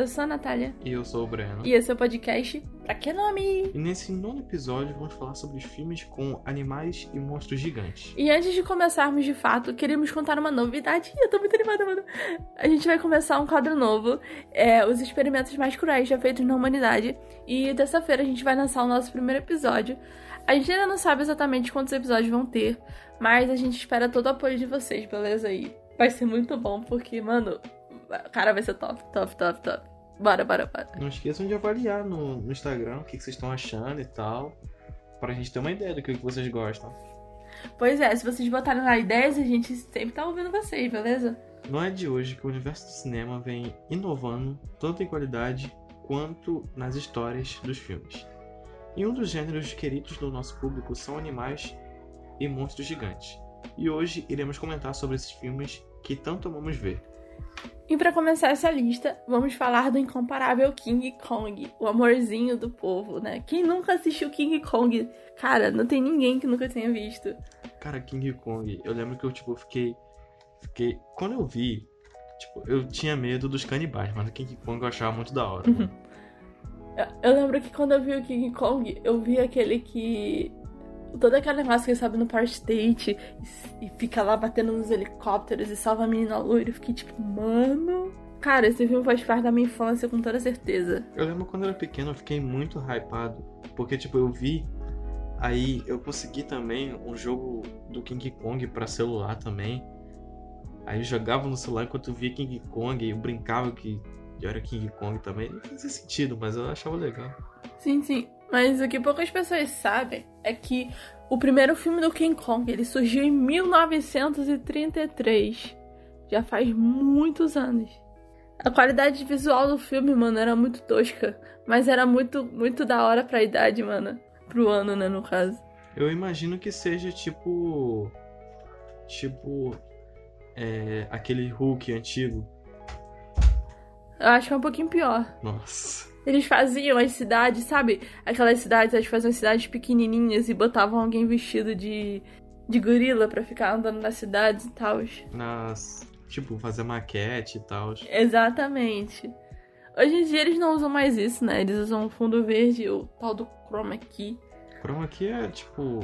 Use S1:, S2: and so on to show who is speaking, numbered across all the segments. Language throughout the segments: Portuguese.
S1: Aí, eu sou a Natália.
S2: E eu sou o Breno.
S1: E esse é o podcast Pra Que Nome?
S2: E nesse nono episódio vamos falar sobre filmes com animais e monstros gigantes.
S1: E antes de começarmos de fato, queríamos contar uma novidade. Eu tô muito animada, mano. A gente vai começar um quadro novo, é, os experimentos mais cruéis já feitos na humanidade. E terça-feira a gente vai lançar o nosso primeiro episódio. A gente ainda não sabe exatamente quantos episódios vão ter, mas a gente espera todo o apoio de vocês, beleza? E vai ser muito bom, porque, mano, Cara, vai ser top, top, top, top. Bora, bora, bora.
S2: Não esqueçam de avaliar no, no Instagram o que, que vocês estão achando e tal. Pra gente ter uma ideia do que, que vocês gostam.
S1: Pois é, se vocês botarem lá ideias, a gente sempre tá ouvindo vocês, beleza?
S2: Não é de hoje que o universo do cinema vem inovando tanto em qualidade quanto nas histórias dos filmes. E um dos gêneros queridos do nosso público são animais e monstros gigantes. E hoje iremos comentar sobre esses filmes que tanto amamos ver.
S1: E para começar essa lista, vamos falar do incomparável King Kong, o amorzinho do povo, né? Quem nunca assistiu King Kong? Cara, não tem ninguém que nunca tenha visto.
S2: Cara, King Kong, eu lembro que eu, tipo, fiquei. Fiquei. Quando eu vi, tipo, eu tinha medo dos canibais, mas o King Kong eu achava muito da hora.
S1: Uhum. Eu lembro que quando eu vi o King Kong, eu vi aquele que todo aquele negócio que ele sobe no Power State e, e, fica lá batendo nos helicópteros e salva a menina loira. Eu fiquei tipo, mano. Cara, esse filme faz parte da minha infância com toda certeza.
S2: Eu lembro quando eu era pequeno, eu fiquei muito hypado. Porque, tipo, eu vi. Aí eu consegui também um jogo do King Kong pra celular também. Aí eu jogava no celular enquanto via King Kong e eu brincava que eu era King Kong também. Não fazia sentido, mas eu achava legal.
S1: Sim, sim. Mas o que poucas pessoas sabem é que o primeiro filme do King Kong ele surgiu em 1933. Já faz muitos anos. A qualidade visual do filme, mano, era muito tosca. Mas era muito, muito da hora pra idade, mano. Pro ano, né, no caso.
S2: Eu imagino que seja tipo. Tipo. É, aquele Hulk antigo.
S1: Eu acho que é um pouquinho pior.
S2: Nossa.
S1: Eles faziam as cidades, sabe? Aquelas cidades, eles faziam cidades pequenininhas e botavam alguém vestido de, de gorila para ficar andando nas cidades e tal.
S2: Nas. Tipo, fazer maquete e tal.
S1: Exatamente. Hoje em dia eles não usam mais isso, né? Eles usam fundo verde, o tal do chroma key.
S2: Chroma key é tipo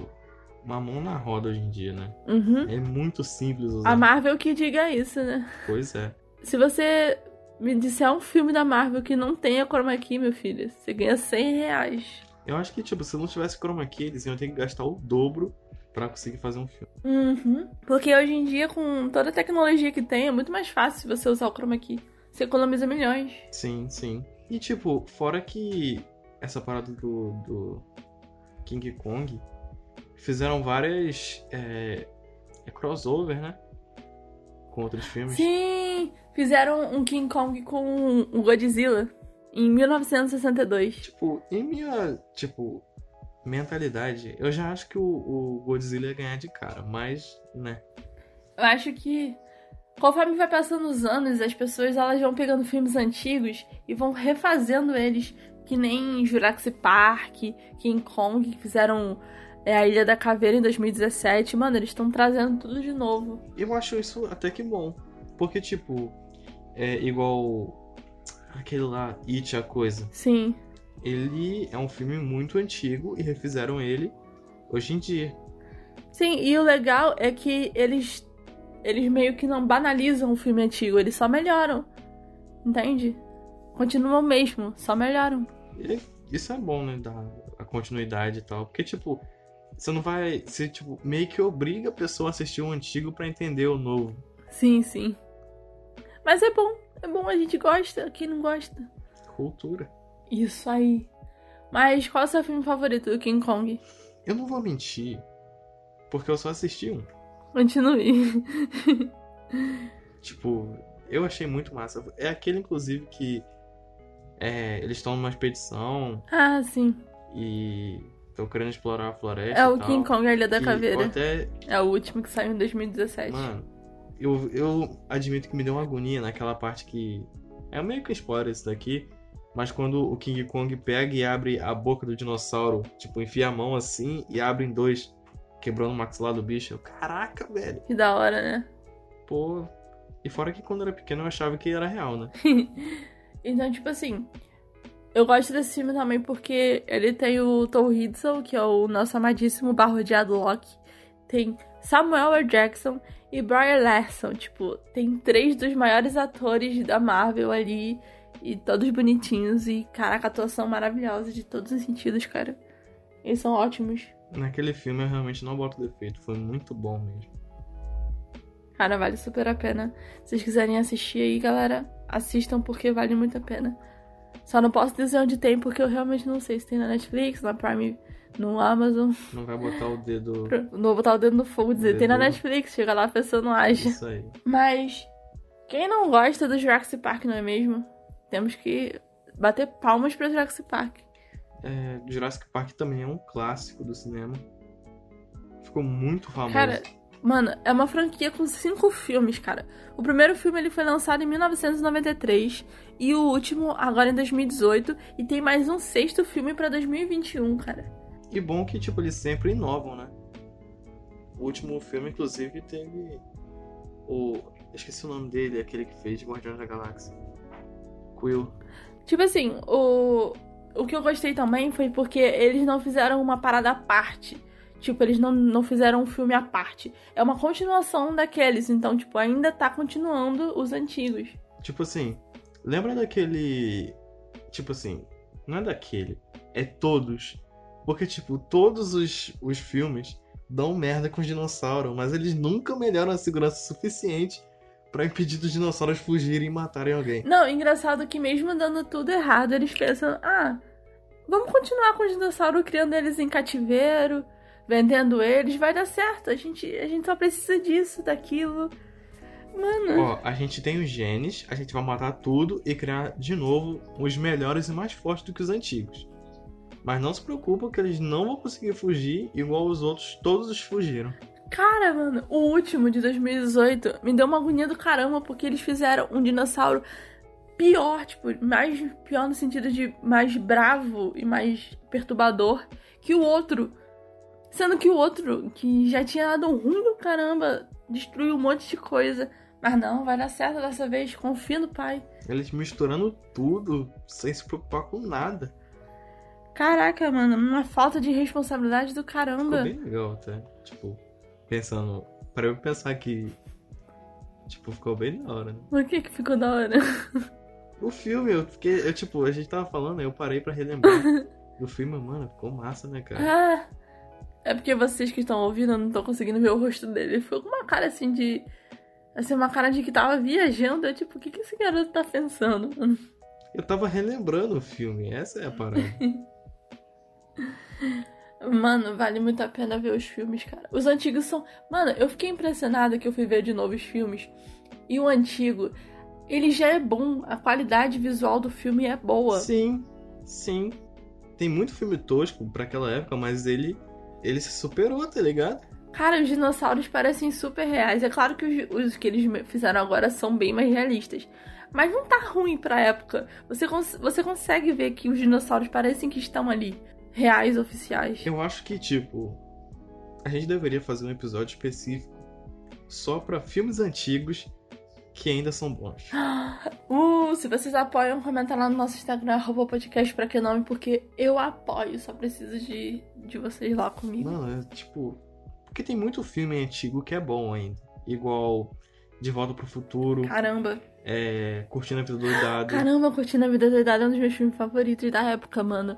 S2: uma mão na roda hoje em dia, né?
S1: Uhum.
S2: É muito simples usar.
S1: A Marvel que diga isso, né?
S2: Pois é.
S1: Se você me disser um filme da Marvel que não tenha chroma key, meu filho, você ganha 100 reais.
S2: Eu acho que, tipo, se não tivesse chroma key, eles iam ter que gastar o dobro para conseguir fazer um filme.
S1: Uhum. Porque hoje em dia, com toda a tecnologia que tem, é muito mais fácil você usar o chroma key. Você economiza milhões.
S2: Sim, sim. E, tipo, fora que essa parada do, do King Kong, fizeram várias é, é crossover, né? Com outros filmes.
S1: Sim! Fizeram um King Kong com o Godzilla em 1962.
S2: Tipo, em minha, tipo, mentalidade, eu já acho que o, o Godzilla ia ganhar de cara, mas, né.
S1: Eu acho que conforme vai passando os anos, as pessoas elas vão pegando filmes antigos e vão refazendo eles, que nem Jurassic Park, King Kong, que fizeram é, a Ilha da Caveira em 2017. Mano, eles estão trazendo tudo de novo.
S2: Eu acho isso até que bom. Porque, tipo, é igual aquele lá, It a Coisa.
S1: Sim.
S2: Ele é um filme muito antigo e refizeram ele hoje em dia.
S1: Sim, e o legal é que eles eles meio que não banalizam o filme antigo, eles só melhoram. Entende? Continuam mesmo, só melhoram.
S2: E isso é bom, né? Da a continuidade e tal. Porque, tipo, você não vai. Você, tipo, meio que obriga a pessoa a assistir o antigo para entender o novo.
S1: Sim, sim. Mas é bom, é bom, a gente gosta, quem não gosta?
S2: Cultura.
S1: Isso aí. Mas qual é o seu filme favorito do King Kong?
S2: Eu não vou mentir, porque eu só assisti um.
S1: Continue.
S2: tipo, eu achei muito massa. É aquele, inclusive, que é, eles estão numa expedição.
S1: Ah, sim.
S2: E estão querendo explorar a floresta.
S1: É o King Kong, a Ilha da Caveira.
S2: Até...
S1: É o último que saiu em 2017.
S2: Mano, eu, eu admito que me deu uma agonia naquela parte que. É meio que spoiler isso daqui. Mas quando o King Kong pega e abre a boca do dinossauro, tipo, enfia a mão assim e abre em dois, quebrando o maxilar do bicho. Eu, caraca, velho.
S1: Que da hora, né?
S2: Pô. E fora que quando eu era pequeno eu achava que era real, né?
S1: então, tipo assim, eu gosto desse filme também porque ele tem o Tom Hiddleston, que é o nosso amadíssimo barrodeado Loki. Tem Samuel L. Jackson e Brian Larson. Tipo, tem três dos maiores atores da Marvel ali. E todos bonitinhos. E, caraca, atuação maravilhosa de todos os sentidos, cara. Eles são ótimos.
S2: Naquele filme eu realmente não boto defeito. Foi muito bom mesmo.
S1: Cara, vale super a pena. Se vocês quiserem assistir aí, galera, assistam porque vale muito a pena. Só não posso dizer onde tem porque eu realmente não sei se tem na Netflix, na Prime, no Amazon.
S2: Não vai botar o dedo.
S1: Não vou botar o dedo no fogo dizer, dedo... tem na Netflix, chega lá a pessoa não acha.
S2: Isso aí.
S1: Mas quem não gosta do Jurassic Park, não é mesmo? Temos que bater palmas pra Jurassic Park.
S2: É, Jurassic Park também é um clássico do cinema. Ficou muito famoso.
S1: Cara, Mano, é uma franquia com cinco filmes, cara. O primeiro filme ele foi lançado em 1993 e o último agora em 2018 e tem mais um sexto filme para 2021, cara.
S2: E bom que tipo eles sempre inovam, né? O último filme inclusive teve o esqueci o nome dele, aquele que fez Guardiões da Galáxia. Quill.
S1: Tipo assim, o o que eu gostei também foi porque eles não fizeram uma parada à parte. Tipo, eles não, não fizeram um filme à parte. É uma continuação daqueles, então, tipo, ainda tá continuando os antigos.
S2: Tipo assim, lembra daquele. Tipo assim, não é daquele, é todos. Porque, tipo, todos os, os filmes dão merda com os dinossauros, mas eles nunca melhoram a segurança suficiente para impedir os dinossauros fugirem e matarem alguém.
S1: Não, engraçado que mesmo dando tudo errado, eles pensam, ah, vamos continuar com os dinossauros criando eles em cativeiro vendendo eles, vai dar certo. A gente, a gente só precisa disso, daquilo. Mano.
S2: Ó, a gente tem os genes, a gente vai matar tudo e criar de novo os melhores e mais fortes do que os antigos. Mas não se preocupa que eles não vão conseguir fugir igual os outros, todos fugiram.
S1: Cara, mano, o último de 2018 me deu uma agonia do caramba porque eles fizeram um dinossauro pior, tipo, mais pior no sentido de mais bravo e mais perturbador que o outro. Sendo que o outro, que já tinha dado ruim do caramba, destruiu um monte de coisa. Mas não, vai dar certo dessa vez, confia no pai.
S2: Eles misturando tudo, sem se preocupar com nada.
S1: Caraca, mano, uma falta de responsabilidade do caramba.
S2: Ficou bem legal até. Tipo, pensando. Pra eu pensar que. Tipo, ficou bem da hora, né?
S1: Por que que ficou da hora?
S2: O filme, eu fiquei. Eu, tipo, a gente tava falando, eu parei pra relembrar. do filme, mano, ficou massa, né, cara?
S1: Ah, é porque vocês que estão ouvindo não estão conseguindo ver o rosto dele. Ele ficou com uma cara assim de. Assim, uma cara de que tava viajando. Eu, tipo, o que, que esse garoto tá pensando?
S2: Eu tava relembrando o filme, essa é a parada.
S1: Mano, vale muito a pena ver os filmes, cara. Os antigos são. Mano, eu fiquei impressionada que eu fui ver de novo os filmes. E o antigo, ele já é bom. A qualidade visual do filme é boa.
S2: Sim, sim. Tem muito filme tosco para aquela época, mas ele ele se superou, tá ligado?
S1: Cara, os dinossauros parecem super reais. É claro que os, os, que eles fizeram agora são bem mais realistas. Mas não tá ruim pra época. Você, cons você consegue ver que os dinossauros parecem que estão ali. Reais, oficiais.
S2: Eu acho que, tipo. A gente deveria fazer um episódio específico só para filmes antigos que ainda são bons.
S1: Uh, se vocês apoiam, comenta lá no nosso Instagram, arroba podcast pra que nome, porque eu apoio, só preciso de, de vocês lá comigo.
S2: Mano, é tipo. Porque tem muito filme antigo que é bom ainda. Igual De Volta pro Futuro.
S1: Caramba.
S2: É. Curtindo a Vida Doidada.
S1: Caramba, Curtindo a Vida Doidada é um dos meus filmes favoritos da época, mano.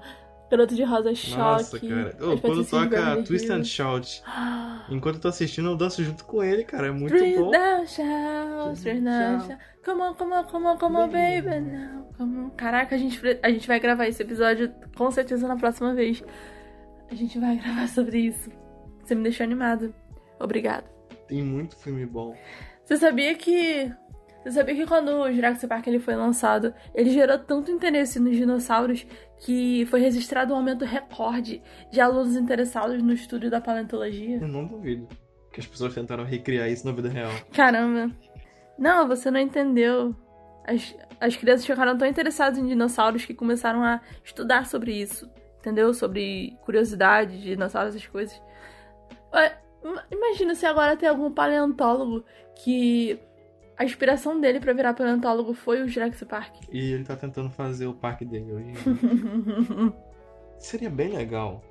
S1: Garoto de Rosa Choque. Nossa,
S2: cara. Oh, quando toca Twist and Shout, enquanto eu tô assistindo, eu danço junto com ele, cara. É muito Twist bom.
S1: Down, shout, Twist down, shout. Come on, come on, come on, come on, baby. Now, come on. Caraca, a gente, a gente vai gravar esse episódio com certeza na próxima vez. A gente vai gravar sobre isso. Você me deixou animado. Obrigada.
S2: Tem muito filme bom.
S1: Você sabia que você sabia que quando o Jurassic Park ele foi lançado, ele gerou tanto interesse nos dinossauros que foi registrado um aumento recorde de alunos interessados no estudo da paleontologia?
S2: Eu não duvido que as pessoas tentaram recriar isso na vida real.
S1: Caramba. Não, você não entendeu. As, as crianças ficaram tão interessadas em dinossauros que começaram a estudar sobre isso. Entendeu? Sobre curiosidade de dinossauros, essas coisas. Imagina se agora tem algum paleontólogo que a inspiração dele pra virar paleontólogo foi o Jurassic Park.
S2: E ele tá tentando fazer o parque dele hoje. Seria bem legal.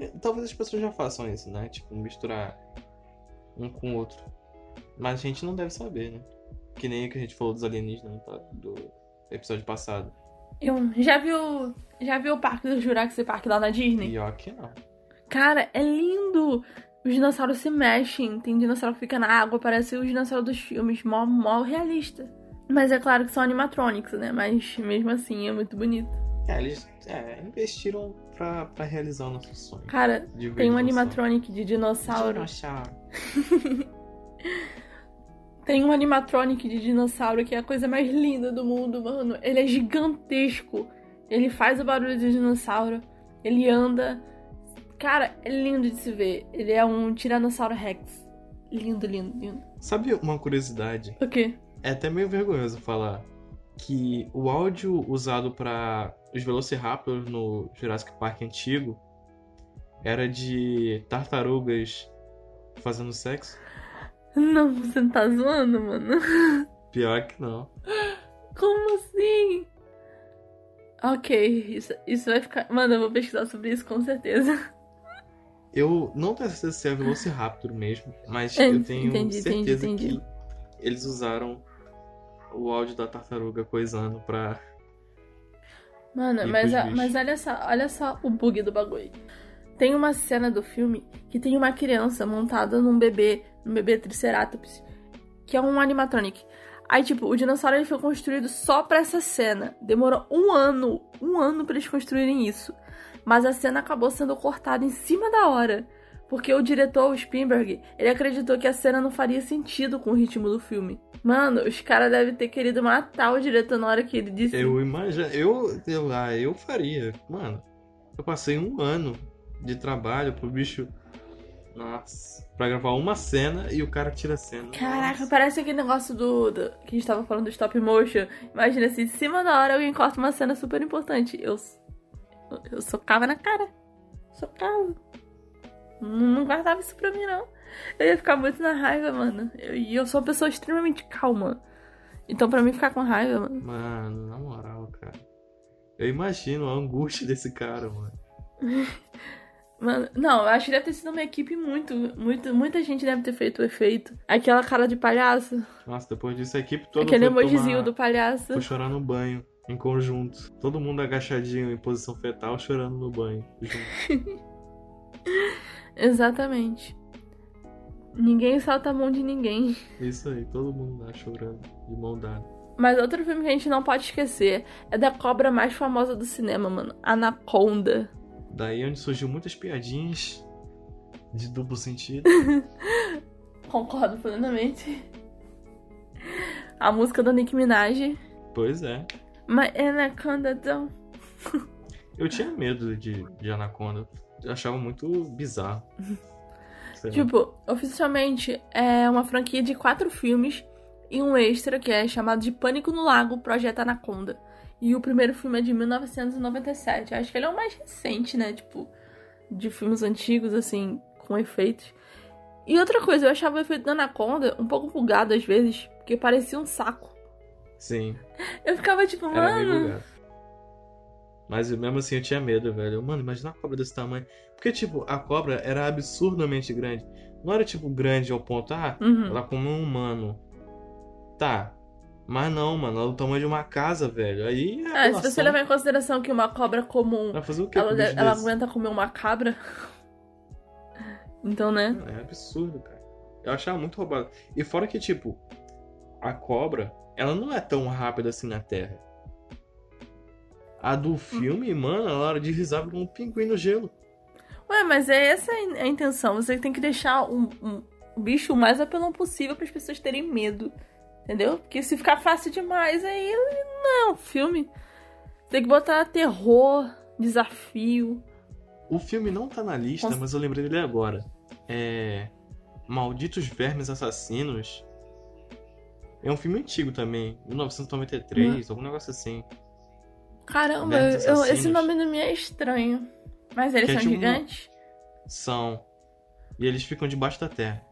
S2: É, Talvez as pessoas já façam isso, né? Tipo, misturar um com o outro. Mas a gente não deve saber, né? Que nem o que a gente falou dos alienígenas do episódio passado.
S1: Eu já viu, já viu o parque do Jurassic Park lá na Disney?
S2: Pior que não.
S1: Cara, é lindo! Os dinossauros se mexem, tem dinossauro que fica na água, parece os dinossauros dos filmes, mó, mó realista. Mas é claro que são animatronics, né? Mas mesmo assim é muito bonito.
S2: É, eles é, investiram pra, pra realizar o nosso sonho.
S1: Cara, tem um
S2: dinossauro.
S1: animatronic de dinossauro.
S2: Dinossauro.
S1: Tem um animatronic de dinossauro que é a coisa mais linda do mundo, mano. Ele é gigantesco. Ele faz o barulho de dinossauro. Ele anda. Cara, é lindo de se ver. Ele é um Tiranossauro Rex. Lindo, lindo, lindo.
S2: Sabe uma curiosidade?
S1: O quê?
S2: É até meio vergonhoso falar que o áudio usado para os Velociraptors no Jurassic Park antigo era de tartarugas fazendo sexo.
S1: Não, você não tá zoando, mano?
S2: Pior que não.
S1: Como assim? Ok, isso, isso vai ficar. Mano, eu vou pesquisar sobre isso com certeza.
S2: Eu não tenho certeza se é Velociraptor mesmo, mas
S1: É,
S2: eu tenho
S1: entendi, entendi,
S2: certeza
S1: entendi.
S2: que eles usaram o áudio da tartaruga coisando pra.
S1: Mano, mas, a- mas olha só, olha só o bug do bagulho. Tem uma cena do filme que tem uma criança montada num bebê, num bebê Triceratops, que é um animatronic. Aí, tipo, o dinossauro ele foi construído só pra essa cena. Demorou um ano, um ano pra eles construírem isso. Mas a cena acabou sendo cortada em cima da hora. Porque o diretor, o Spielberg, ele acreditou que a cena não faria sentido com o ritmo do filme. Mano, os caras devem ter querido matar o diretor na hora que ele disse.
S2: Eu imagino. Eu, eu, ah, eu faria. Mano, eu passei um ano de trabalho pro bicho. Nossa. Pra gravar uma cena e o cara tira a cena.
S1: Caraca,
S2: Nossa.
S1: parece aquele negócio do, do- que a gente tava falando do stop motion. Imagina assim, em cima da hora alguém corta uma cena super importante. Eu, eu, eu socava na cara. Socava. Não, guardava isso pra mim, não. Eu ia ficar muito na raiva, mano. Eu- E eu, sou uma pessoa extremamente calma. Então pra mim ficar com raiva, mano.
S2: Mano, na moral, cara. Eu imagino a angústia desse cara, mano.
S1: Mano, não, eu acho que deve ter sido uma equipe muito, muito, muita gente deve ter feito o efeito. Aquela cara de palhaço,
S2: Nossa, depois disso a equipe toda
S1: aquele emojizinho
S2: tomar-
S1: do palhaço.
S2: Foi chorar no banho, em conjunto. Todo mundo agachadinho em posição fetal, chorando no banho.
S1: Exatamente. Ninguém salta a mão de ninguém.
S2: Isso aí, todo mundo lá chorando, de mão dada.
S1: Mas outro filme que a gente não pode esquecer é da cobra mais famosa do cinema, mano. Anaconda.
S2: Daí é onde surgiu muitas piadinhas de duplo sentido.
S1: Concordo plenamente. A música da Nicki Minaj.
S2: pois é.
S1: My Anaconda don't.
S2: Eu tinha medo de, de Anaconda. Eu achava muito bizarro. Sei.
S1: Tipo, oficialmente é uma franquia de quatro filmes e um extra que é chamado de Pânico no Lago Projeto Anaconda. E o primeiro filme é de 1997. Acho que ele é o mais recente, né? Tipo, de filmes antigos, assim, com efeitos. E outra coisa, eu achava o efeito da Anaconda um pouco bugado às vezes, porque parecia um saco.
S2: Sim,
S1: Eu ficava tipo, mano.
S2: Mas mesmo assim eu tinha medo, velho. Mano, imagina a cobra desse tamanho. Porque, tipo, a cobra era absurdamente grande. Não era, tipo, grande ao ponto, ah,
S1: Uhum.
S2: ela come um humano. Tá. Mas não, mano, ela é do tamanho de uma casa, velho. Aí é
S1: Ah, se
S2: apelação.
S1: você levar em consideração que uma cobra comum
S2: Vai fazer o quê
S1: ela,
S2: um
S1: ela aguenta comer uma cabra. Então, né?
S2: É absurdo, cara. Eu achava muito roubado. E fora que, tipo, a cobra, ela não é tão rápida assim na Terra. A do filme, mano, ela era deslizava como um pinguim no gelo.
S1: Ué, mas é essa a intenção. Você tem que deixar um, um- o bicho o mais apelão possível para as pessoas terem medo. Entendeu? Porque se ficar fácil demais, aí não é um filme. Tem que botar terror, desafio.
S2: O filme não tá na lista,
S1: Cons-
S2: mas eu lembrei dele agora. É. Malditos Vermes Assassinos. É um filme antigo também, 1993, algum negócio assim.
S1: Caramba, eu- esse nome não me é estranho. Mas eles
S2: Que é
S1: são
S2: tipo-
S1: gigantes?
S2: São. E eles ficam debaixo da terra.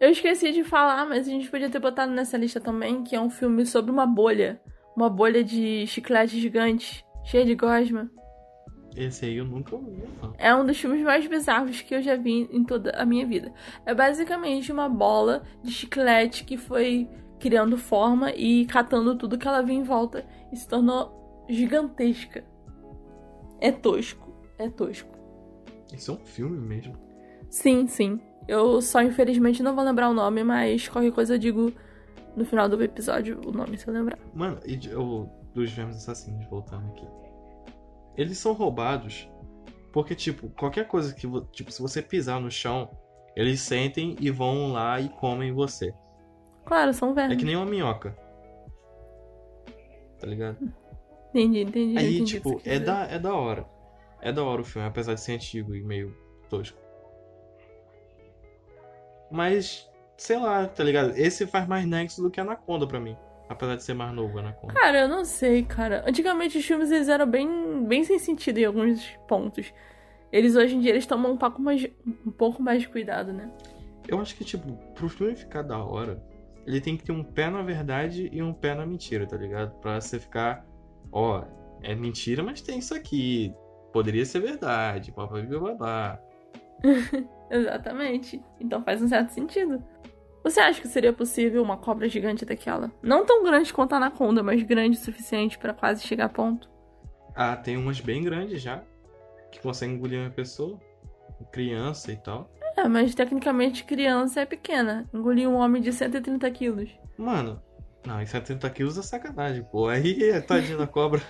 S1: Eu esqueci de falar, mas a gente podia ter botado nessa lista também, que é um filme sobre uma bolha. Uma bolha de chiclete gigante, cheia de gosma.
S2: Esse aí eu nunca ouvi, não.
S1: É um dos filmes mais bizarros que eu já vi em toda a minha vida. É basicamente uma bola de chiclete que foi criando forma e catando tudo que ela via em volta e se tornou gigantesca. É tosco. É tosco.
S2: Isso é um filme mesmo.
S1: Sim, sim. Eu só infelizmente não vou lembrar o nome, mas qualquer coisa eu digo no final do episódio o nome se eu lembrar.
S2: Mano, e o, dos vermes assassinos, voltando aqui. Eles são roubados porque, tipo, qualquer coisa que. Tipo, se você pisar no chão, eles sentem e vão lá e comem você.
S1: Claro, são
S2: É
S1: vermes.
S2: que nem uma minhoca. Tá ligado?
S1: Entendi, entendi.
S2: Aí,
S1: entendi
S2: tipo, é da, é da hora. É da hora o filme, apesar de ser antigo e meio tosco. Mas, sei lá, tá ligado? Esse faz mais nexo do que Anaconda pra mim. Apesar de ser mais novo, Anaconda.
S1: Cara, eu não sei, cara. Antigamente os filmes eles eram bem, bem sem sentido em alguns pontos. Eles hoje em dia eles tomam um pouco mais, um pouco mais de cuidado, né?
S2: Eu acho que, tipo, pro filme ficar da hora, ele tem que ter um pé na verdade e um pé na mentira, tá ligado? Pra você ficar, ó, é mentira, mas tem isso aqui. Poderia ser verdade, papai babá.
S1: Exatamente. Então faz um certo sentido. Você acha que seria possível uma cobra gigante daquela? Não tão grande quanto a anaconda, mas grande o suficiente pra quase chegar a ponto?
S2: Ah, tem umas bem grandes já, que conseguem engolir uma pessoa, criança e tal.
S1: É, mas tecnicamente criança é pequena. Engolir um homem de 130 quilos.
S2: Mano, não, em 70 quilos é sacanagem, pô. Aí é tadinha da cobra.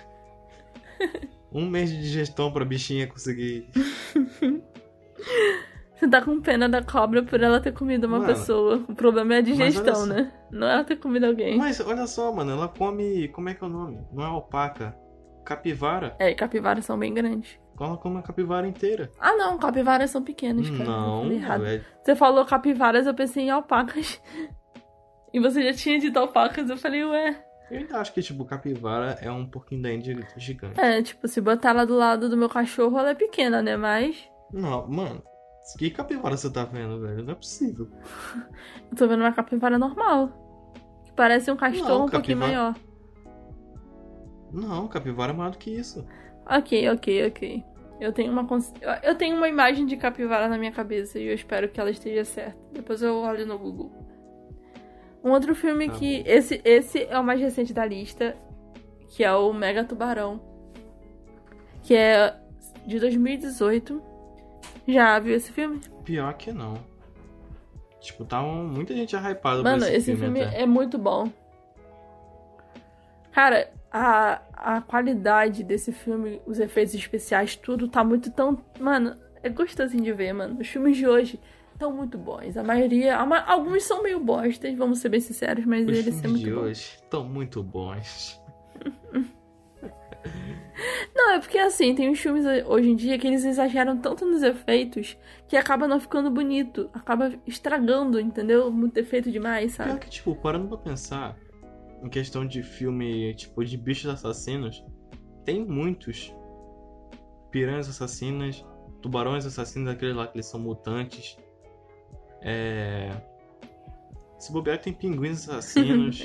S2: Um mês de digestão pra bichinha conseguir.
S1: Você tá com pena da cobra por ela ter comido uma
S2: Mano,
S1: pessoa. O problema é a digestão, né? Não é ela ter comido alguém.
S2: Mas olha só, mano, ela come. Como é que é o nome? Não é alpaca. Capivara.
S1: É, capivaras são bem grandes.
S2: Ela come a capivara inteira.
S1: Ah, não, capivaras são pequenas, cara.
S2: Não, é-
S1: Você falou capivaras, eu pensei em alpacas. E você já tinha dito alpacas, eu falei, ué.
S2: eu ainda acho que, tipo, capivara é um pouquinho da Índia gigante.
S1: É, tipo, se botar ela do lado do meu cachorro, ela é pequena, né? Mas
S2: Não, mano. Que capivara você tá vendo, velho? Não é possível.
S1: eu tô vendo uma capivara normal. Que parece um castor
S2: Não,
S1: um pouquinho
S2: capivara-
S1: maior.
S2: Não, capivara é maior do que isso.
S1: Ok, ok, ok. Eu tenho uma eu- eu tenho uma imagem de capivara na minha cabeça e eu espero que ela esteja certa. Depois eu olho no Google. Um outro filme
S2: Tá
S1: que
S2: bom.
S1: esse esse é o mais recente da lista, que é o Mega Tubarão, que é de 2018. Já viu esse filme?
S2: Pior que não. Tipo, tá um- muita gente hypada
S1: Mano,
S2: esse,
S1: esse filme
S2: até.
S1: é muito bom. Cara, a, a qualidade desse filme, os efeitos especiais, tudo tá muito tão. Mano, é gostosinho de ver, mano. Os filmes de hoje estão muito bons. A maioria. a ma- alguns são meio bostas, vamos ser bem sinceros, mas
S2: Os
S1: eles
S2: filmes
S1: são muito
S2: de
S1: bons.
S2: hoje estão muito bons.
S1: Não, é porque assim, tem uns filmes hoje em dia que eles exageram tanto nos efeitos que acaba não ficando bonito. Acaba estragando, entendeu? Muito efeito demais,
S2: Pior
S1: sabe?
S2: que, tipo, parando pra pensar em questão de filme, tipo, de bichos assassinos, tem muitos. Piranhas assassinas, tubarões assassinos, aqueles lá que eles são mutantes. É. Se bobear, tem pinguins assassinos,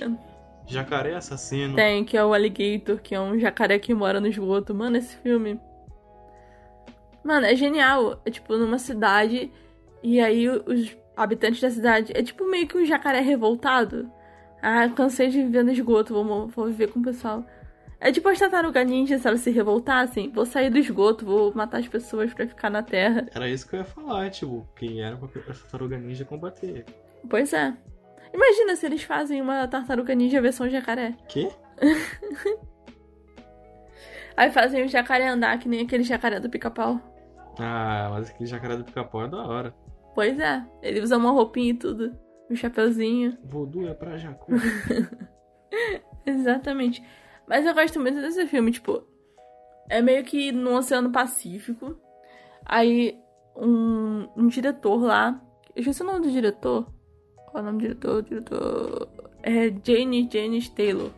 S2: jacaré assassino.
S1: Tem, que é o Alligator, que é um jacaré que mora no esgoto. Mano, esse filme. Mano, é genial. É tipo numa cidade. E aí os habitantes da cidade. É tipo meio que um jacaré revoltado. Ah, cansei de viver no esgoto, vou, vou viver com o pessoal. É tipo as tartarugas ninja, se elas se revoltassem. Vou sair do esgoto, vou matar as pessoas pra ficar na terra.
S2: Era isso que eu ia falar, tipo, quem era pra tartaruga ninja combater.
S1: Pois é. Imagina se eles fazem uma tartaruga ninja versão jacaré.
S2: Que?
S1: Aí fazem o jacaré andar que nem aquele jacaré do pica-pau.
S2: Ah, mas aquele jacaré do pica-pau é da hora.
S1: Pois é, ele usa uma roupinha e tudo. Um chapeuzinho.
S2: Voodoo é pra Jacu.
S1: Exatamente. Mas eu gosto muito desse filme, tipo. É meio que no Oceano Pacífico. Aí um, um diretor lá. Eu esqueci o nome do diretor. Qual é o nome do diretor? Diretor. É Jane James Taylor.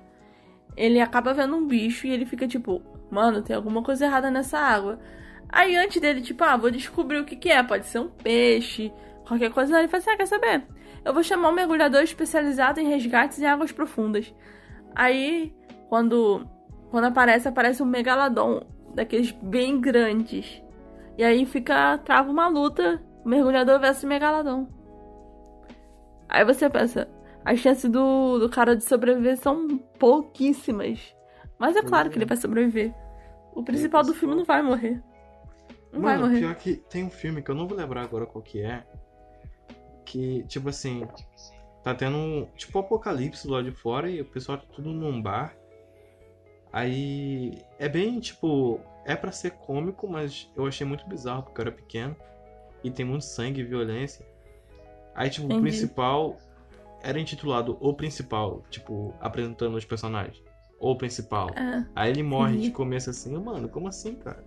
S1: Ele acaba vendo um bicho e ele fica tipo, mano, tem alguma coisa errada nessa água. Aí antes dele, tipo, ah, vou descobrir o que, que é. Pode ser um peixe, qualquer coisa, ele fala assim: ah, quer saber? Eu vou chamar um mergulhador especializado em resgates em águas profundas. Aí, quando, quando aparece, aparece um megalodon, daqueles bem grandes. E aí fica, trava uma luta, mergulhador versus megalodon. Aí você pensa, as chances do, do cara de sobreviver são pouquíssimas. Mas é claro que ele vai sobreviver. O principal do filme não vai morrer. Não vai
S2: Mano,
S1: morrer.
S2: pior que tem um filme que eu não vou lembrar agora qual que é. Que, tipo assim, tá tendo um, tipo um apocalipse lá de fora e o pessoal tá tudo num bar. Aí é bem, tipo, é pra ser cômico, mas eu achei muito bizarro porque eu era pequeno. E tem muito sangue e violência. Aí, tipo, o
S1: Entendi.
S2: principal era intitulado O Principal, tipo, apresentando os personagens. O Principal.
S1: É.
S2: Aí ele morre
S1: Entendi.
S2: de começo assim, mano, como assim, cara?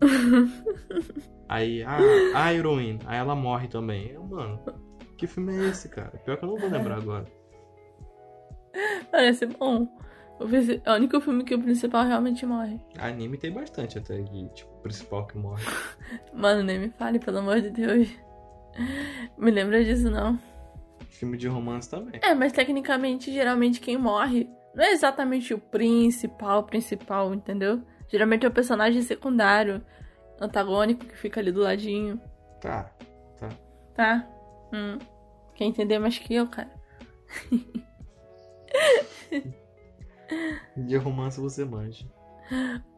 S2: Aí a, a heroína, aí ela morre também. Eu, mano, que filme é esse, cara? Pior que eu não vou lembrar agora.
S1: Parece bom. O É o único filme que o principal realmente morre.
S2: Anime tem bastante até de, tipo, principal que morre.
S1: Mano, nem me fale, pelo amor de Deus. Me lembra disso, não.
S2: Filme de romance também.
S1: É, mas tecnicamente, geralmente quem morre não é exatamente o principal, principal, entendeu? Geralmente é o personagem secundário, antagônico, que fica ali do ladinho,
S2: Tá, tá.
S1: tá? Hum. Quer entender mais que eu, cara?
S2: De romance você manja.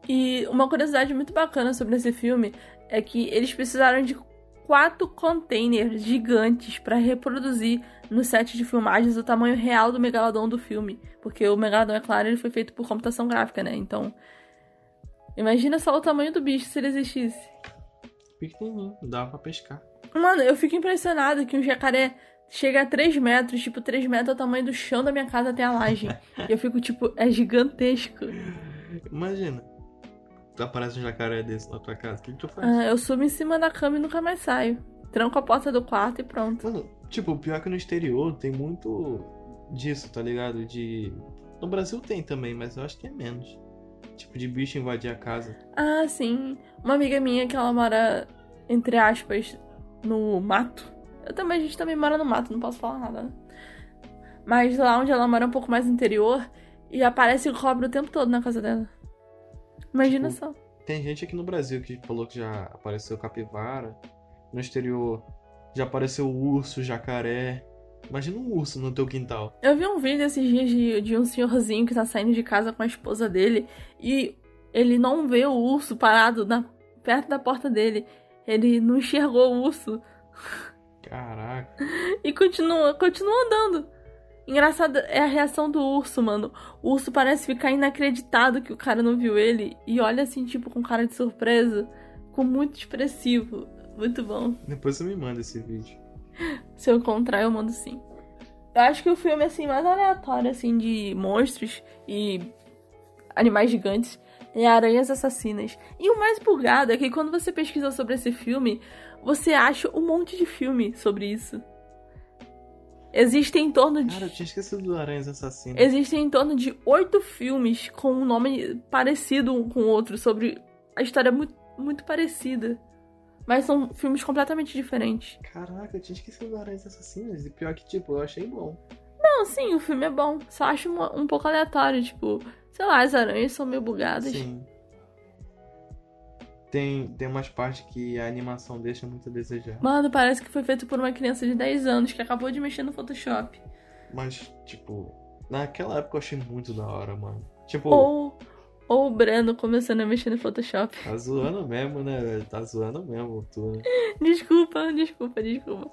S1: E uma curiosidade muito bacana sobre esse filme é que eles precisaram de quatro containers gigantes para reproduzir no set de filmagens o tamanho real do megalodon do filme, porque o megalodon, é claro, ele foi feito por computação gráfica, né? Então, imagina só o tamanho do bicho se ele existisse.
S2: Pequenininho, dava pra pescar.
S1: Mano, eu fico impressionado que um jacaré chega a 3 metros, tipo, 3 metros é o tamanho do chão da minha casa até a laje. e eu fico, tipo, é gigantesco.
S2: Imagina. Aparece um jacaré desse na tua casa, o que, que tu faz?
S1: Ah, eu subo em cima da cama e nunca mais saio. Tranco a porta do quarto e pronto.
S2: Mano, tipo, pior é que no exterior tem muito disso, tá ligado? De. No Brasil tem também, mas eu acho que é menos. Tipo, de bicho invadir a casa.
S1: Ah, sim. Uma amiga minha que ela mora, entre aspas, no mato. Eu também, a gente também mora no mato, não posso falar nada. né? Mas lá onde ela mora é um pouco mais interior e aparece cobra o tempo todo na casa dela. Imagina
S2: Tipo,
S1: só.
S2: Tem gente aqui no Brasil que falou que já apareceu capivara. No exterior já apareceu urso, jacaré. Imagina um urso no teu quintal.
S1: Eu vi um vídeo esses dias de, de um senhorzinho que tá saindo de casa com a esposa dele e ele não vê o urso parado na, perto da porta dele. Ele não enxergou o urso
S2: Caraca.
S1: e continua, continua andando. Engraçado é a reação do urso, mano. O urso parece ficar inacreditado que o cara não viu ele e olha assim, tipo, com cara de surpresa. Ficou muito expressivo. Muito bom.
S2: Depois você me manda esse vídeo.
S1: Se eu encontrar, eu mando sim. Eu acho que o filme, assim, mais aleatório, assim, de monstros e animais gigantes é Aranhas Assassinas. E o mais bugado é que quando você pesquisa sobre esse filme, você acha um monte de filme sobre isso. Existem em torno de.
S2: Cara, eu tinha esquecido do Aranhas Assassinas.
S1: Existem em torno de oito filmes com um nome parecido um com o outro, sobre a história muito, muito parecida. Mas são filmes completamente diferentes.
S2: Caraca, eu tinha esquecido do Aranhas Assassinas. E pior que, tipo, eu achei bom.
S1: Não, sim, o filme é bom. Só acho uma- um pouco aleatório, tipo, sei lá, as aranhas são meio bugadas.
S2: Sim. Tem, tem umas partes que a animação deixa muito a desejar.
S1: Mano, parece que foi feito por uma criança de 10 anos que acabou de mexer no Photoshop.
S2: Mas, tipo, naquela época eu achei muito da hora, mano. Tipo,
S1: Ou, ou o Breno começando a mexer no Photoshop.
S2: tá zoando mesmo, né? Tá zoando mesmo, tu. né?
S1: Desculpa, desculpa, desculpa.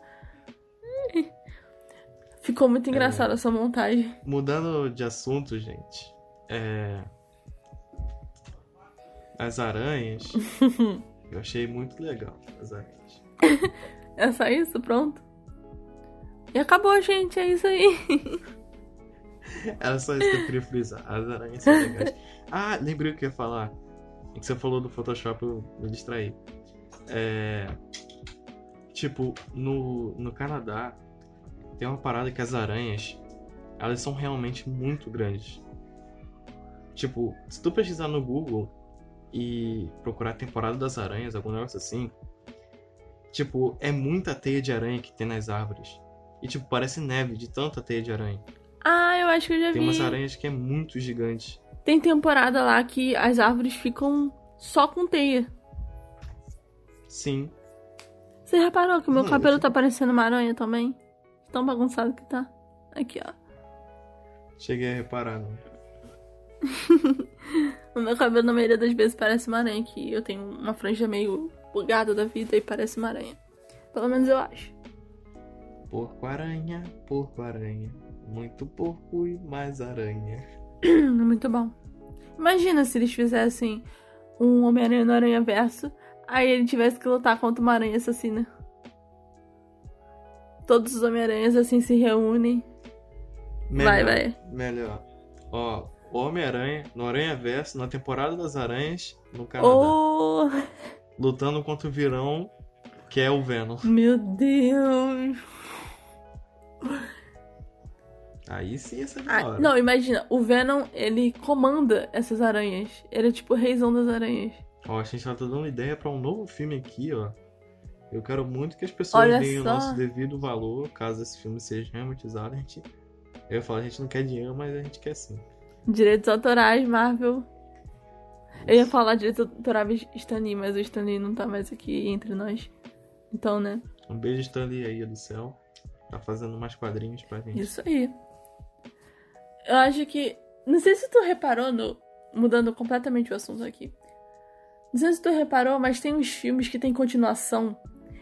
S1: Ficou muito engraçada essa montagem.
S2: Mudando de assunto, gente. É. As aranhas. eu achei muito legal as aranhas.
S1: É só isso? Pronto. E acabou, gente. É isso aí.
S2: Era só isso que eu queria frisar. As aranhas são legais. Ah, lembrei o que eu ia falar. É que você falou do Photoshop, eu me distraí. É. Tipo, no, no Canadá, tem uma parada que as aranhas, elas são realmente muito grandes. Tipo, se tu pesquisar no Google e procurar temporada das aranhas, algum negócio assim, Tipo, é muita teia de aranha que tem nas árvores. E, tipo, parece neve de tanta teia de aranha.
S1: Ah, eu acho que eu já
S2: Tem
S1: vi.
S2: umas aranhas que é muito gigante.
S1: Tem temporada lá que as árvores ficam só com teia.
S2: Sim.
S1: Você reparou que o meu
S2: Não,
S1: cabelo
S2: eu-
S1: tá parecendo uma aranha também? Tão bagunçado que tá. Aqui, ó.
S2: Cheguei a reparar, não.
S1: O meu cabelo, na maioria das vezes, parece uma aranha. Que eu tenho uma franja meio bugada da vida e parece uma aranha. Pelo menos eu acho.
S2: Porco-aranha, porco-aranha. Muito porco e mais aranha.
S1: Muito bom. Imagina se eles fizessem um Homem-Aranha no Aranha Verso, aí ele tivesse que lutar contra uma aranha assassina. Todos os Homem-Aranhas assim se reúnem. Vai, vai.
S2: Melhor. Ó, Homem-Aranha, no Aranha Verso, na temporada das aranhas, no Canadá.
S1: Oh,
S2: Lutando contra o virão, que é o Venom.
S1: meu Deus.
S2: Aí sim ser da
S1: Ah, não, imagina, o Venom, ele comanda essas aranhas. Ele é tipo o reizão das aranhas.
S2: Ó, a gente tá dando ideia pra um novo filme aqui, ó. Eu quero muito que as pessoas
S1: Olha
S2: deem o
S1: só.
S2: nosso devido valor, caso esse filme seja remontizado. A gente... Eu ia falar, a gente não quer dinheiro, mas a gente quer sim.
S1: Direitos autorais, Marvel. Eu ia falar direitos autorais Stanley, mas o Stanley não tá mais aqui entre nós. Então, né?
S2: Um beijo, Stanley aí do céu. Tá fazendo mais quadrinhos pra gente.
S1: Isso aí. Eu acho que. Não sei se tu reparou no. Mudando completamente o assunto aqui. Não sei se tu reparou, mas tem uns filmes que tem continuação.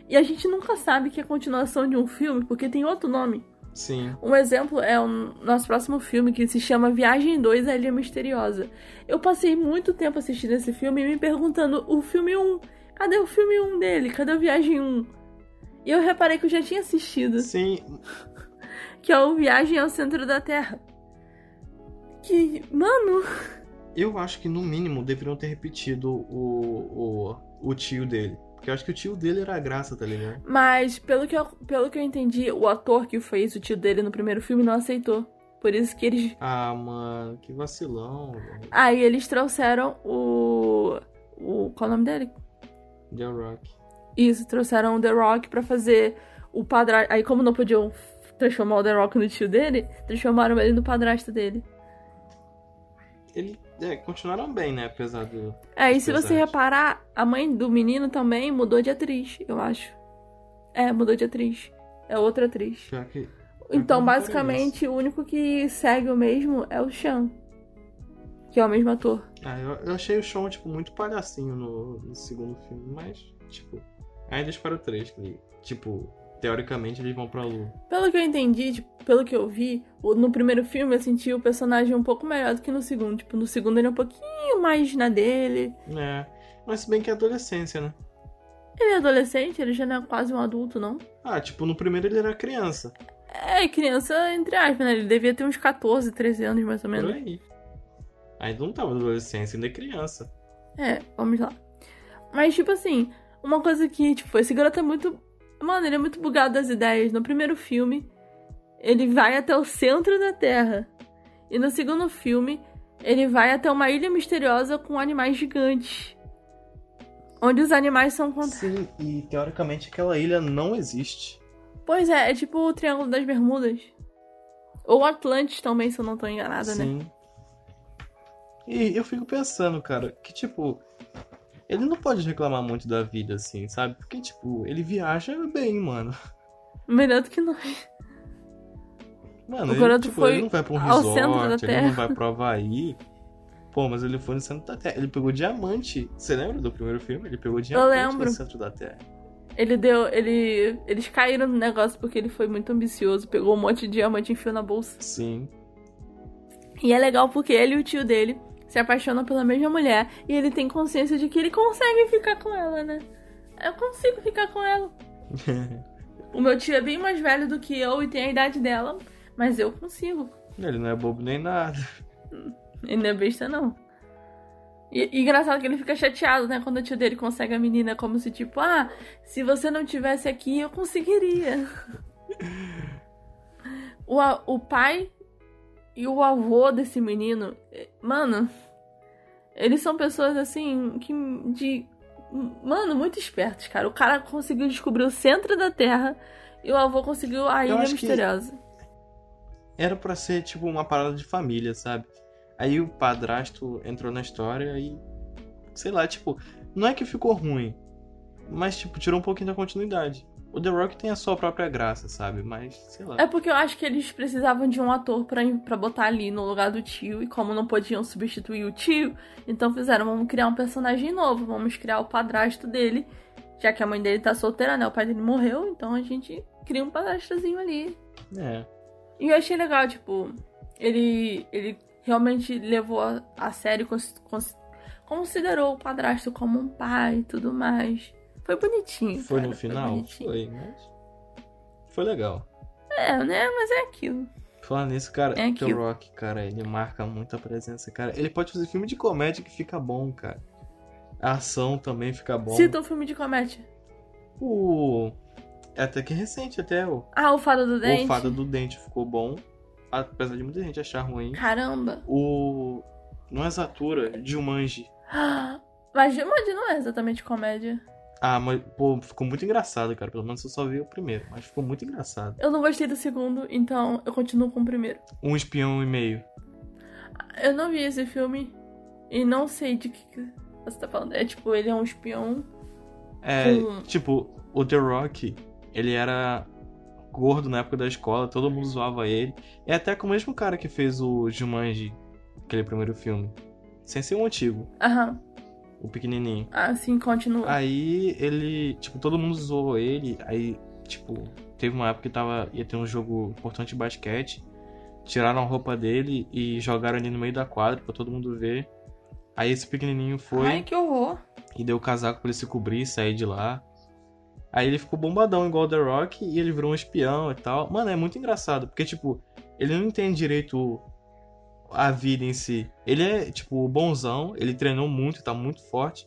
S1: E a gente nunca sabe que é continuação de um filme, porque tem outro nome.
S2: Sim.
S1: Um exemplo é o nosso próximo filme, que se chama Viagem 2, A Ilha Misteriosa. Eu passei muito tempo assistindo esse filme e me perguntando, o filme 1, cadê o filme 1 dele? Cadê o Viagem 1? E eu reparei que eu já tinha assistido,
S2: Sim,
S1: que é o Viagem ao Centro da Terra. Que, mano,
S2: eu acho que no mínimo deveriam ter repetido o, o, o tio dele. Porque eu acho que o tio dele era a graça, tá ligado?
S1: mas pelo que, eu, pelo que eu entendi, o ator que fez o tio dele no primeiro filme não aceitou. Por isso que eles.
S2: Ah, mano, que vacilão.
S1: Aí eles trouxeram o. o qual é o nome dele?
S2: The Rock.
S1: Isso, trouxeram o The Rock pra fazer o padrasto. Aí, como não podiam transformar o The Rock no tio dele, transformaram ele no padrasto dele.
S2: Ele, é, continuaram bem, né? Apesar do.
S1: É, e se você reparar, a mãe do menino também mudou de atriz, eu acho. É, mudou de atriz. É outra atriz.
S2: Que.
S1: Então, basicamente, o único que segue o mesmo é o Sean. Que é o mesmo ator.
S2: Ah, eu, eu achei o Sean, tipo, muito palhacinho no, no segundo filme, mas, tipo, ainda espero o 3, que, tipo, teoricamente eles vão pra lua.
S1: Pelo que eu entendi, tipo, pelo que eu vi, no primeiro filme eu senti o personagem um pouco melhor do que no segundo. Tipo, no segundo ele é um pouquinho mais na dele.
S2: É, mas se bem que é adolescência, né?
S1: Ele é adolescente, ele já não é quase um adulto, não?
S2: Ah, tipo, no primeiro ele era criança,
S1: É, criança, entre aspas, né? Ele devia ter uns 14, 13 anos, mais ou
S2: por
S1: menos.
S2: aí. Ainda não tava adolescência, ainda é criança.
S1: É, vamos lá. Mas, tipo assim, uma coisa que, tipo, esse garoto é muito. Mano, ele é muito bugado das ideias. No primeiro filme, ele vai até o centro da Terra. E no segundo filme, ele vai até uma ilha misteriosa com animais gigantes. Onde os animais são contra.
S2: Sim, e teoricamente aquela ilha não existe.
S1: Pois é, é tipo o Triângulo das Bermudas. Ou Atlantis também, se eu não tô enganada, né?
S2: Sim. E eu fico pensando, cara, que tipo. Ele não pode reclamar muito da vida, assim, sabe? Porque, tipo, ele viaja bem, mano.
S1: Melhor do que nós.
S2: Mano,
S1: O
S2: ele, tipo,
S1: foi
S2: ele não vai pra um resort, ele não vai pro Havaí. Pô, mas ele foi no centro da Terra. Ele pegou diamante. Você lembra do primeiro filme? Ele pegou diamante no centro da Terra.
S1: Ele deu. Ele. Eles caíram no negócio porque ele foi muito ambicioso. Pegou um monte de diamante e enfiou na bolsa.
S2: Sim.
S1: E é legal porque ele e o tio dele se apaixonam pela mesma mulher. E ele tem consciência de que ele consegue ficar com ela, né? Eu consigo ficar com ela. O meu tio é bem mais velho do que eu e tem a idade dela. Mas eu consigo.
S2: ele não é bobo nem nada.
S1: Ele não é besta, não. E, e engraçado que ele fica chateado, né? Quando o tio dele consegue a menina, como se tipo, ah, se você não tivesse aqui, eu conseguiria. o, o pai e o avô desse menino, eh, mano, eles são pessoas assim, que de Mano, muito espertos, cara. O cara conseguiu descobrir o centro da Terra e o avô conseguiu a ilha misteriosa.
S2: Era pra ser, tipo, uma parada de família, sabe? Aí o padrasto entrou na história e. Sei lá, tipo, não é que ficou ruim, mas, tipo, tirou um pouquinho da continuidade. O The Rock tem a sua própria graça, sabe? Mas, sei lá.
S1: É porque eu acho que eles precisavam de um ator pra, pra botar ali no lugar do tio, e como não podiam substituir o tio, então fizeram, vamos criar um personagem novo, vamos criar o padrasto dele, já que a mãe dele tá solteira, né? O pai dele morreu, então a gente cria um padrastozinho ali.
S2: É.
S1: E eu achei legal, tipo, ele, ele realmente levou a, a sério, cons- cons- considerou o padrasto como um pai e tudo mais. Foi bonitinho.
S2: Foi
S1: cara,
S2: no final?
S1: bonitinho.
S2: Foi, mas. Foi legal.
S1: É, né? Mas é aquilo.
S2: Falando nisso, cara,
S1: É
S2: The
S1: aquilo.
S2: Rock, cara, ele marca muita presença, cara. Ele pode fazer filme de comédia que fica bom, cara. A ação também fica bom.
S1: Cita um filme de comédia.
S2: O. É até que recente, até o.
S1: Ah, o Fada do Dente.
S2: O Fada do Dente ficou bom. Apesar de muita gente achar ruim.
S1: Caramba.
S2: O. Não é Zatura, Jumanji.
S1: Mas Jumanji não é exatamente comédia.
S2: Ah, mas, pô, ficou muito engraçado, cara. Pelo menos eu só vi o primeiro, mas ficou muito engraçado.
S1: Eu não gostei do segundo, então eu continuo com o primeiro.
S2: Um espião e meio.
S1: Eu não vi esse filme e não sei de que você tá falando. É tipo, ele é um espião.
S2: É,
S1: Com-
S2: tipo, o The Rock, ele era gordo na época da escola, todo mundo zoava ele. É até com o mesmo cara que fez o Jumanji, aquele primeiro filme. Sem ser o antigo,
S1: Aham.
S2: O pequenininho.
S1: Assim, continua.
S2: Aí ele, tipo, todo mundo zoou ele. Aí, tipo, teve uma época que tava, ia ter um jogo importante de basquete. Tiraram a roupa dele e jogaram ele no meio da quadra pra todo mundo ver. Aí esse pequenininho foi
S1: Ai, que horror.
S2: e deu o casaco pra ele se cobrir e sair de lá. Aí ele ficou bombadão igual o The Rock e ele virou um espião e tal. Mano, é muito engraçado, porque, tipo, ele não entende direito a vida em si. Ele é, tipo, bonzão, ele treinou muito, tá muito forte,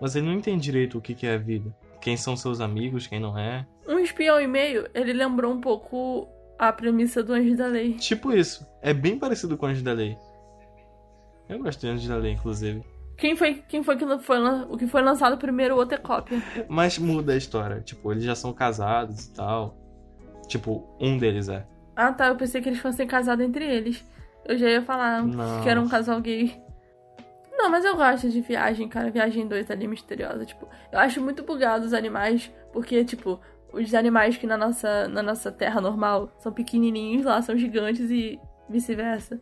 S2: mas ele não entende direito o que, que é a vida. Quem são seus amigos, quem não é.
S1: Um espião e meio, ele lembrou um pouco a premissa do Anjo da Lei.
S2: Tipo isso. É bem parecido com Anjo da Lei. Eu gosto de Anjo da Lei, inclusive.
S1: Quem foi, quem foi que foi, o que foi lançado primeiro, o outro é cópia.
S2: Mas muda a história. Tipo, eles já são casados e tal. Tipo, um deles é.
S1: Ah tá, eu pensei que eles fossem casados entre eles. Eu já ia falar
S2: Não.
S1: que era um casal gay. Não, mas eu gosto de viagem, cara. Viagem 2 ali misteriosa. Tipo, eu acho muito bugado os animais, porque, tipo, os animais que na nossa, na nossa terra normal são pequenininhos, lá são gigantes e vice-versa.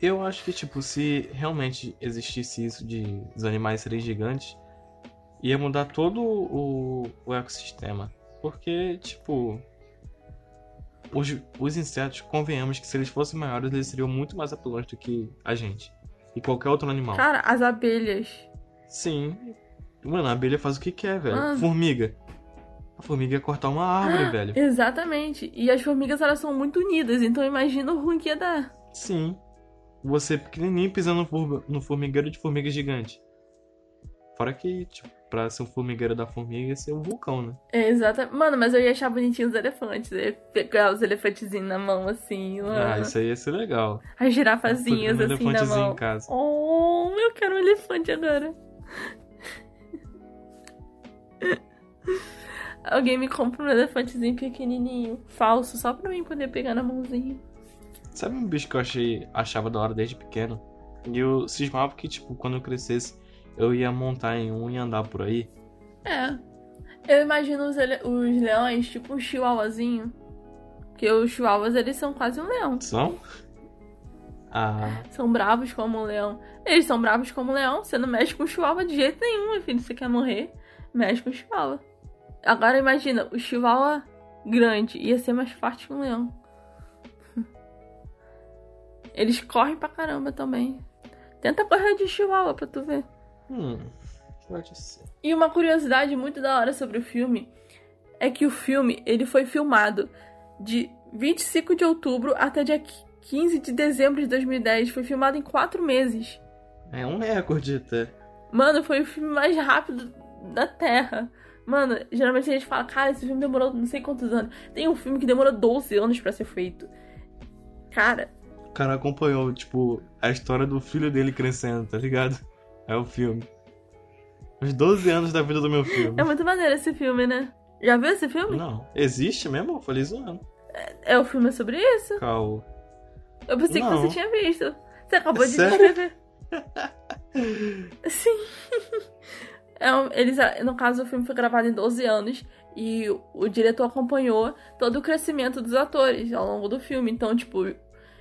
S2: Eu acho que, tipo, se realmente existisse isso de os animais serem gigantes, ia mudar todo o, o ecossistema. Porque, tipo. Os, os insetos, convenhamos que se eles fossem maiores, eles seriam muito mais apelantes do que a gente. E qualquer outro animal.
S1: Cara, as abelhas.
S2: Sim. Mano, a abelha faz o que quer, velho.
S1: Mano.
S2: Formiga. A formiga ia cortar uma árvore, velho.
S1: Exatamente. E as formigas, elas são muito unidas, então imagina o ruim que ia dar.
S2: Sim. Você pequenininho pisando no formigueiro de formiga gigante. Fora que, tipo, pra ser um formigueiro da formiga, ia ser um vulcão, né?
S1: É, exata. Mano, mas eu ia achar bonitinho os elefantes. Ia pegar os elefantezinhos na mão, assim. lá.
S2: Ah, isso aí ia ser legal.
S1: As girafazinhas,
S2: um
S1: assim, na
S2: elefantezinho
S1: mão.
S2: em casa.
S1: Oh, eu quero um elefante agora. Alguém me compra um elefantezinho pequenininho, falso, só pra mim poder pegar na mãozinha.
S2: Sabe um bicho que eu achei, achava da hora desde pequeno? E eu cismava que, tipo, quando eu crescesse, eu ia montar em um e andar por aí.
S1: É. Eu imagino os, ele- os leões, tipo um chihuahuazinho. Porque os chihuahuas, eles são quase um leão.
S2: São? Ah,
S1: São bravos como um leão. Eles são bravos como um leão. Você não mexe com o chihuahua de jeito nenhum, meu filho. Você quer morrer? Mexe com o chihuahua. Agora imagina, o chihuahua grande ia ser mais forte que um leão. Eles correm pra caramba também. Tenta correr de chihuahua pra tu ver.
S2: Hum, pode ser.
S1: E uma curiosidade muito da hora sobre o filme é que o filme ele foi filmado de 25 de outubro até dia 15 de dezembro de 2010. Foi filmado em quatro meses.
S2: É um recorde até.
S1: Mano, foi o filme mais rápido da Terra. Mano, geralmente a gente fala, cara, esse filme demorou não sei quantos anos. Tem um filme que demorou 12 anos pra ser feito. Cara,
S2: O cara acompanhou, tipo, a história do filho dele crescendo, tá ligado? É o filme. Os 12 anos da vida do meu filme.
S1: É muito maneiro esse filme, né? Já viu esse filme?
S2: Não. Existe mesmo? Eu falei zoando.
S1: É o filme sobre isso?
S2: Cal.
S1: Eu pensei
S2: Não.
S1: que você tinha visto. Você acabou de
S2: Sério?
S1: descrever. Sim. É um- eles, no caso, o filme foi gravado em 12 anos e o, o diretor acompanhou todo o crescimento dos atores ao longo do filme. Então, tipo,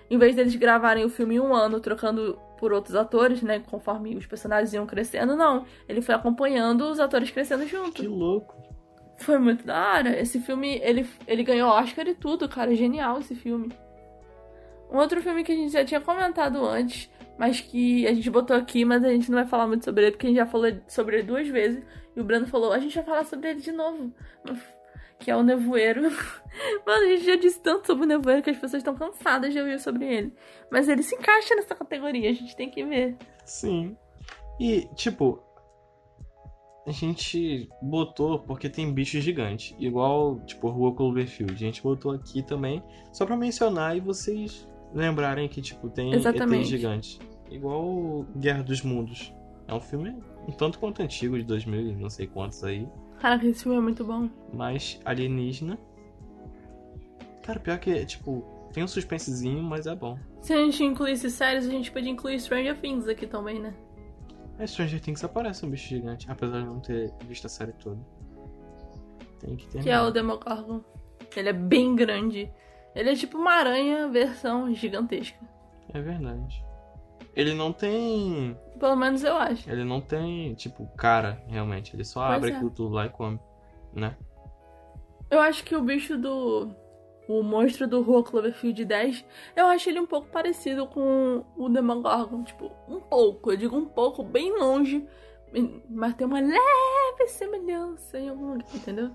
S1: em vez deles gravarem o filme em um ano, trocando por outros atores, né? Conforme os personagens iam crescendo, não. Ele foi acompanhando os atores crescendo junto.
S2: Que louco.
S1: Foi muito da hora. Esse filme, ele, ele ganhou Oscar e tudo, cara. Genial esse filme. Um outro filme que a gente já tinha comentado antes, mas que a gente botou aqui, mas a gente não vai falar muito sobre ele, porque a gente já falou sobre ele duas vezes. E o Brando falou, a gente vai falar sobre ele de novo. Que é o Nevoeiro. Mano, a gente já disse tanto sobre o Nevoeiro que as pessoas estão cansadas de ouvir sobre ele. Mas ele se encaixa nessa categoria, a gente tem que ver.
S2: Sim. E, tipo, a gente botou porque tem bicho gigante. Igual, tipo, Rua Cloverfield. A gente botou aqui também, só pra mencionar e vocês lembrarem que, tipo, tem
S1: Exatamente.
S2: ETs gigantes. Igual Guerra dos Mundos. É um filme um tanto quanto antigo, de 2000 e não sei quantos aí.
S1: Caraca, esse filme é muito bom.
S2: Mas alienígena. Cara, pior que, tipo, tem um suspensezinho, mas é bom.
S1: Se a gente incluísse séries, a gente podia incluir Stranger Things aqui também, né?
S2: É Stranger Things aparece um bicho gigante, apesar de não ter visto a série toda. Tem que ter.
S1: Que é o Demogorgon. Ele é bem grande. Ele é tipo uma aranha versão gigantesca.
S2: É verdade. Ele não tem.
S1: Pelo menos eu acho.
S2: Ele não tem, tipo, cara, realmente. Ele só
S1: Pois
S2: abre
S1: é.
S2: aquilo tudo lá e come. Né?
S1: Eu acho que o bicho do. O monstro do Rua Cloverfield 10, eu acho ele um pouco parecido com o Demogorgon. Tipo, um pouco. Eu digo um pouco, bem longe. Mas tem uma leve semelhança em algum lugar, entendeu?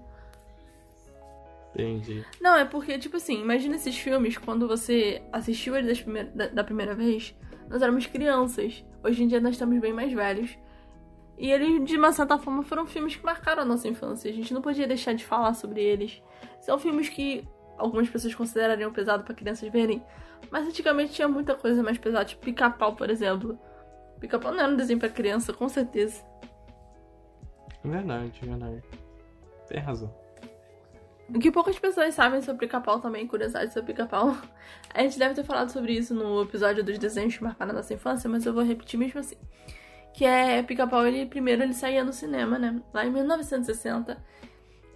S2: Entendi.
S1: Não, é porque, tipo assim, imagina esses filmes quando você assistiu eles primeira- da, da primeira vez, nós éramos crianças. Hoje em dia nós estamos bem mais velhos. E eles, de uma certa forma, foram filmes que marcaram a nossa infância. A gente não podia deixar de falar sobre eles. São filmes que algumas pessoas considerariam pesado pra crianças verem. Mas antigamente tinha muita coisa mais pesada, tipo pica-pau, por exemplo. Pica-pau não era um desenho pra criança, com certeza.
S2: É verdade, é verdade. Tem razão.
S1: O que poucas pessoas sabem sobre pica-pau também, curiosidade sobre pica-pau. A gente deve ter falado sobre isso no episódio dos desenhos que marcaram a nossa infância, mas eu vou repetir mesmo assim. Que é pica-pau, ele primeiro ele saía no cinema, né? Lá em 1960.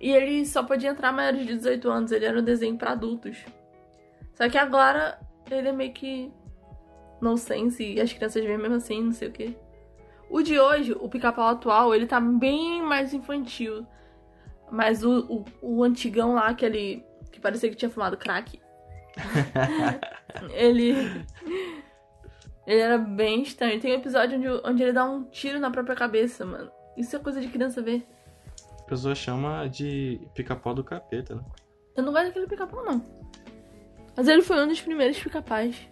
S1: E ele só podia entrar maiores de 18 anos, ele era um desenho pra adultos. Só que agora ele é meio que no sense e as crianças veem mesmo assim, não sei o que. O de hoje, o pica-pau atual, ele tá bem mais infantil. Mas o, o, o antigão lá, aquele que parecia que tinha fumado crack, ele. Ele era bem estranho. Tem um episódio onde, onde ele dá um tiro na própria cabeça, mano. Isso é coisa de criança ver.
S2: A pessoa chama de pica-pau do capeta, né?
S1: Eu não gosto daquele pica-pau, não. Mas ele foi um dos primeiros pica-pais.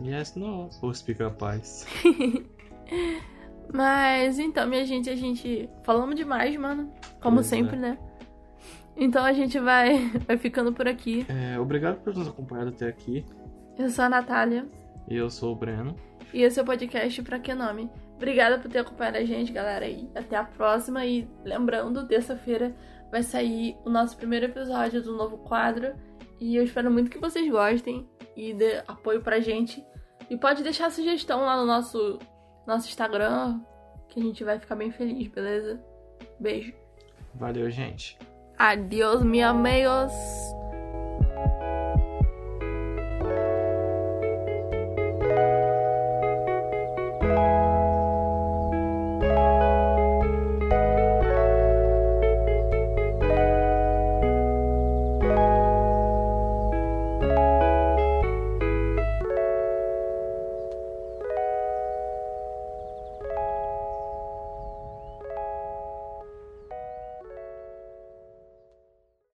S2: Yes, no. Os pica-pais.
S1: Mas então, minha gente, a gente falamos demais, mano. Como
S2: Pois
S1: sempre, né? Então a gente vai, vai ficando por aqui.
S2: É, obrigado por nos acompanhar até aqui.
S1: Eu sou a Natália.
S2: E eu sou o Breno.
S1: E esse é o podcast Pra Que Nome. Obrigada por ter acompanhado a gente, galera. E até a próxima. E lembrando, terça-feira vai sair o nosso primeiro episódio do novo quadro. E eu espero muito que vocês gostem e dê apoio pra gente. E pode deixar sugestão lá no nosso, nosso Instagram, que a gente vai ficar bem feliz, beleza? Beijo.
S2: Valeu, gente.
S1: Adiós, meus amigos.